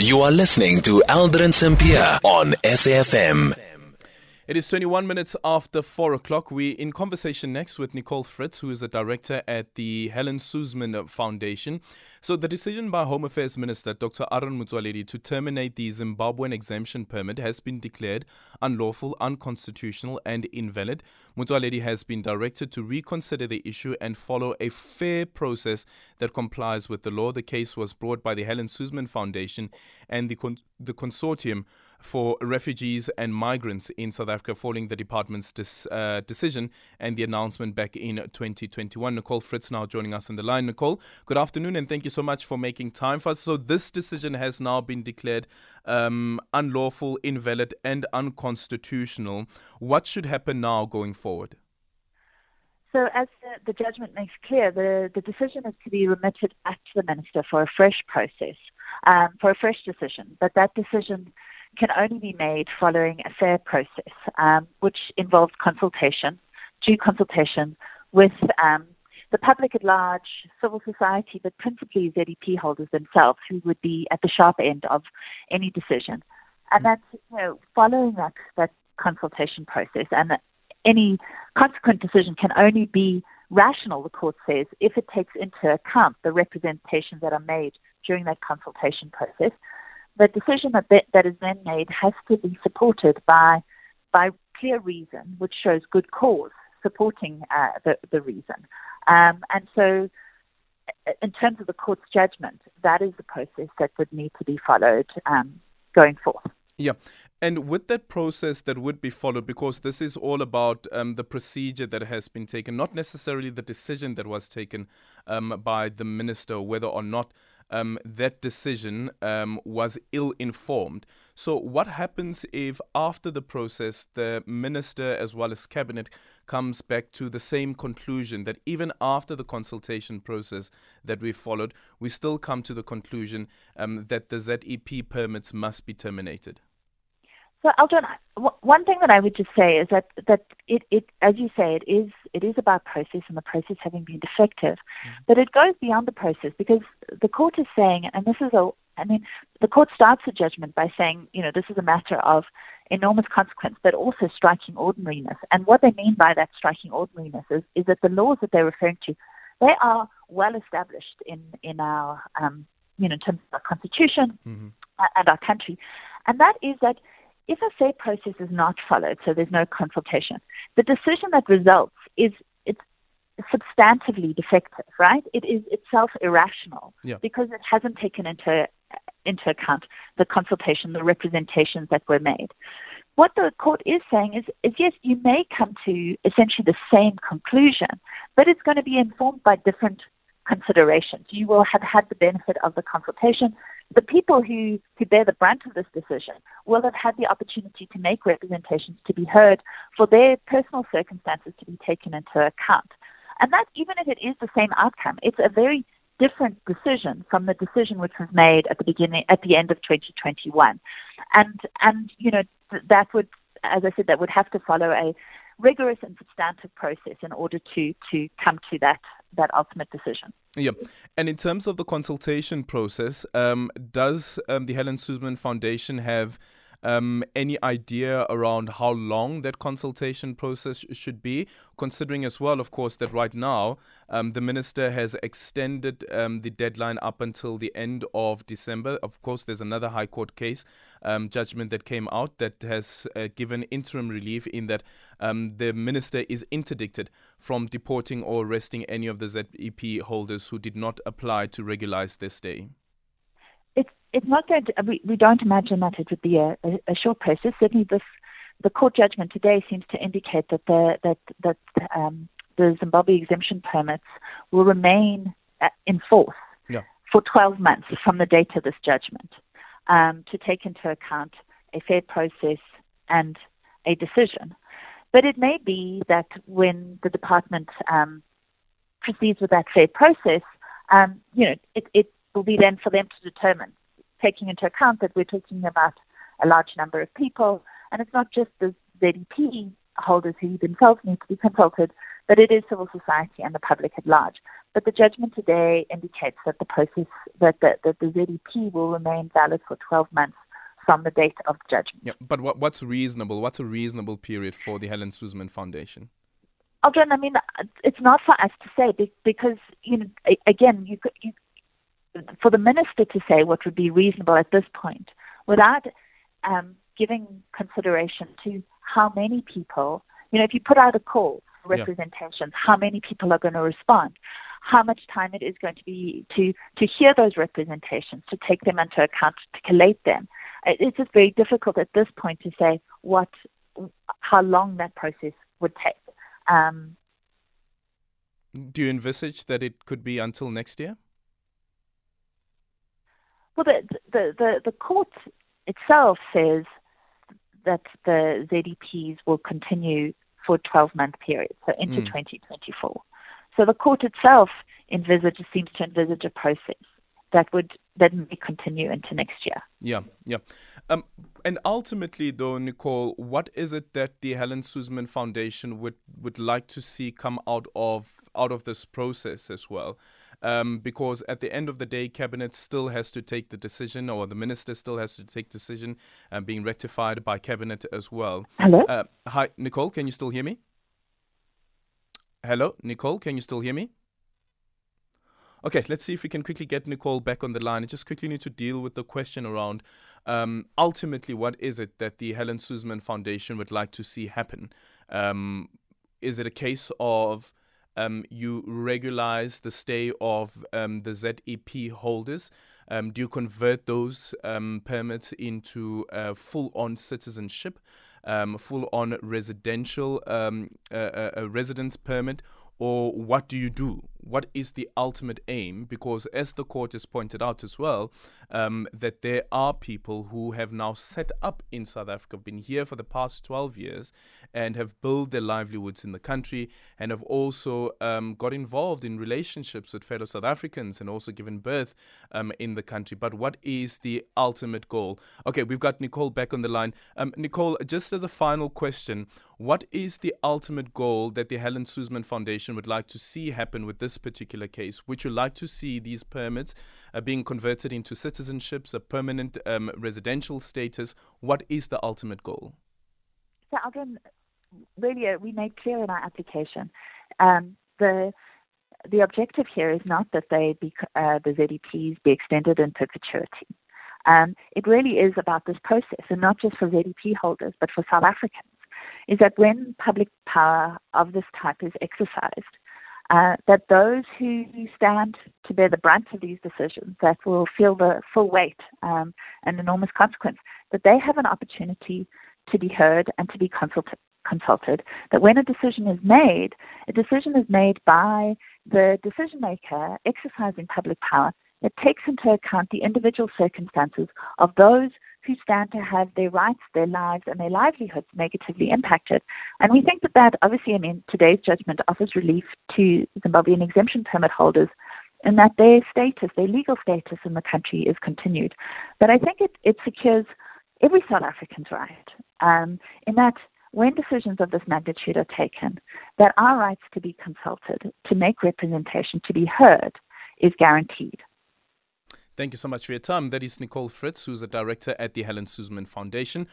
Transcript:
You are listening to Aldrin Sampear on SAFM. It is 21 minutes after 4 o'clock. We're in conversation next with Nicole Fritz, who is a director at the Helen Suzman Foundation. So, the decision by Home Affairs Minister Dr. Aaron Motsoaledi to terminate the Zimbabwean exemption permit has been declared unlawful, unconstitutional, and invalid. Motsoaledi has been directed to reconsider the issue and follow a fair process that complies with the law. The case was brought by the Helen Suzman Foundation and the, con- the consortium for refugees and migrants in South Africa following the department's dis, uh, decision and the announcement back in 2021. Nicole Fritz now joining us on the line. Nicole, good afternoon and thank you so much for making time for us. So, this decision has now been declared um, unlawful, invalid, and unconstitutional. What should happen now going forward? So, as the, the judgment makes clear, the, the decision is to be remitted back to the minister for a fresh process, um, for a fresh decision. But that decision can only be made following a fair process, um, which involves consultation, due consultation with um, the public at large, civil society, but principally ZEP holders themselves, who would be at the sharp end of any decision. And that's you know following that that consultation process, and any consequent decision can only be rational. The court says if it takes into account the representations that are made during that consultation process the decision that, that is then made has to be supported by by clear reason, which shows good cause supporting uh, the, the reason. Um, and so, in terms of the court's judgment, that is the process that would need to be followed um, going forth. Yeah. And with that process that would be followed, because this is all about um, the procedure that has been taken, not necessarily the decision that was taken um, by the minister, whether or not um, that decision um, was ill informed. So, what happens if, after the process, the minister as well as cabinet comes back to the same conclusion that even after the consultation process that we followed, we still come to the conclusion um, that the ZEP permits must be terminated? So, Aldrin, one thing that I would just say is that that it, it, as you say, it is it is about process and the process having been defective, mm-hmm. but it goes beyond the process because the court is saying, and this is a, I mean, the court starts the judgment by saying, you know, this is a matter of enormous consequence, but also striking ordinariness. And what they mean by that striking ordinariness is, is that the laws that they're referring to, they are well established in in our, um, you know, in terms of our constitution mm-hmm. and our country, and that is that if a fair process is not followed, so there's no consultation, the decision that results is it's substantively defective, right? It is itself irrational yeah. because it hasn't taken into into account the consultation, the representations that were made. What the court is saying is, is yes, you may come to essentially the same conclusion, but it's going to be informed by different considerations. You will have had the benefit of the consultation. The people who, who bear the brunt of this decision will have had the opportunity to make representations to be heard for their personal circumstances to be taken into account. And that, even if it is the same outcome, it's a very different decision from the decision which was made at the beginning, at the end of 2021. And, and, you know, that would, as I said, that would have to follow a rigorous and substantive process in order to, to come to that that ultimate decision. Yeah, and in terms of the consultation process, um, does um, the Helen Suzman Foundation have um, any idea around how long that consultation process should be? Considering as well, of course, that right now um, the minister has extended um, the deadline up until the end of December. Of course, there's another High Court case um, judgment that came out that has uh, given interim relief in that um, the minister is interdicted from deporting or arresting any of the ZEP holders who did not apply to regularize their stay it's it's not going to. We, we don't imagine that it would be a, a, a short process. Certainly, this the court judgment today seems to indicate that the that that um, the Zimbabwe exemption permits will remain uh, in force yeah. for 12 months from the date of this judgment, um, to take into account a fair process and a decision. But it may be that when the department um, proceeds with that fair process, um, you know, it, it will be then for them to determine, taking into account that we're talking about a large number of people, and it's not just the ZEP holders who themselves need to be consulted, but it is civil society and the public at large. But the judgment today indicates that the process, that the, that the ZEP will remain valid for 12 months from the date of the judgment. Yeah, but what, what's reasonable? What's a reasonable period for the Helen Suzman Foundation? Aldrin, I mean, it's not for us to say because, you know, again, you, you, for the minister to say what would be reasonable at this point without um, giving consideration to how many people, you know, if you put out a call for representations, yeah. how many people are going to respond, how much time it is going to be to, to hear those representations, to take them into account, to collate them. It's just very difficult at this point to say what, how long that process would take. Um, Do you envisage that it could be until next year? Well, the, the, the, the court itself says that the ZEPs will continue for a 12 month period, so into mm. 2024. So the court itself envisages, seems to envisage a process that would that may continue into next year. Yeah, yeah. Um, and ultimately, though, Nicole, what is it that the Helen Suzman Foundation would, would like to see come out of out of this process as well? Um, because at the end of the day, cabinet still has to take the decision, or the minister still has to take decision, uh, being rectified by cabinet as well. Hello. Uh, hi, Nicole. Can you still hear me? Hello, Nicole. Can you still hear me? Okay, let's see if we can quickly get Nicole back on the line. I just quickly need to deal with the question around um, ultimately what is it that the Helen Suzman Foundation would like to see happen? Um, is it a case of um, you regularize the stay of um, the ZEP holders? Um, do you convert those um, permits into uh, full on citizenship, full on residential uh, uh, residence permit? Or what do you do? what is the ultimate aim? Because as the court has pointed out as well, um, that there are people who have now set up in South Africa, been here for the past 12 years, and have built their livelihoods in the country, and have also um, got involved in relationships with fellow South Africans and also given birth um, in the country. But what is the ultimate goal? Okay, we've got Nicole back on the line. Um, Nicole, just as a final question, what is the ultimate goal that the Helen Suzman Foundation would like to see happen with this particular case? Would you like to see these permits uh, being converted into citizenships, a permanent um, residential status? What is the ultimate goal? So, again, really, uh, we made clear in our application um, the the objective here is not that they be, uh, the ZEPs be extended in perpetuity. Um, it really is about this process, and not just for ZEP holders, but for South Africans is that when public power of this type is exercised, uh, that those who stand to bear the brunt of these decisions, that will feel the full weight um, and enormous consequence, that they have an opportunity to be heard and to be consulted, consulted. That when a decision is made, a decision is made by the decision maker exercising public power that takes into account the individual circumstances of those who stand to have their rights, their lives, and their livelihoods negatively impacted. And we think that that, obviously, I mean, today's judgment offers relief to Zimbabwean exemption permit holders and that their status, their legal status in the country is continued. But I think it, it secures every South African's right um, in that when decisions of this magnitude are taken, that our rights to be consulted, to make representation, to be heard, is guaranteed. Thank you so much for your time. That is Nicole Fritz, who's a director at the Helen Suzman Foundation.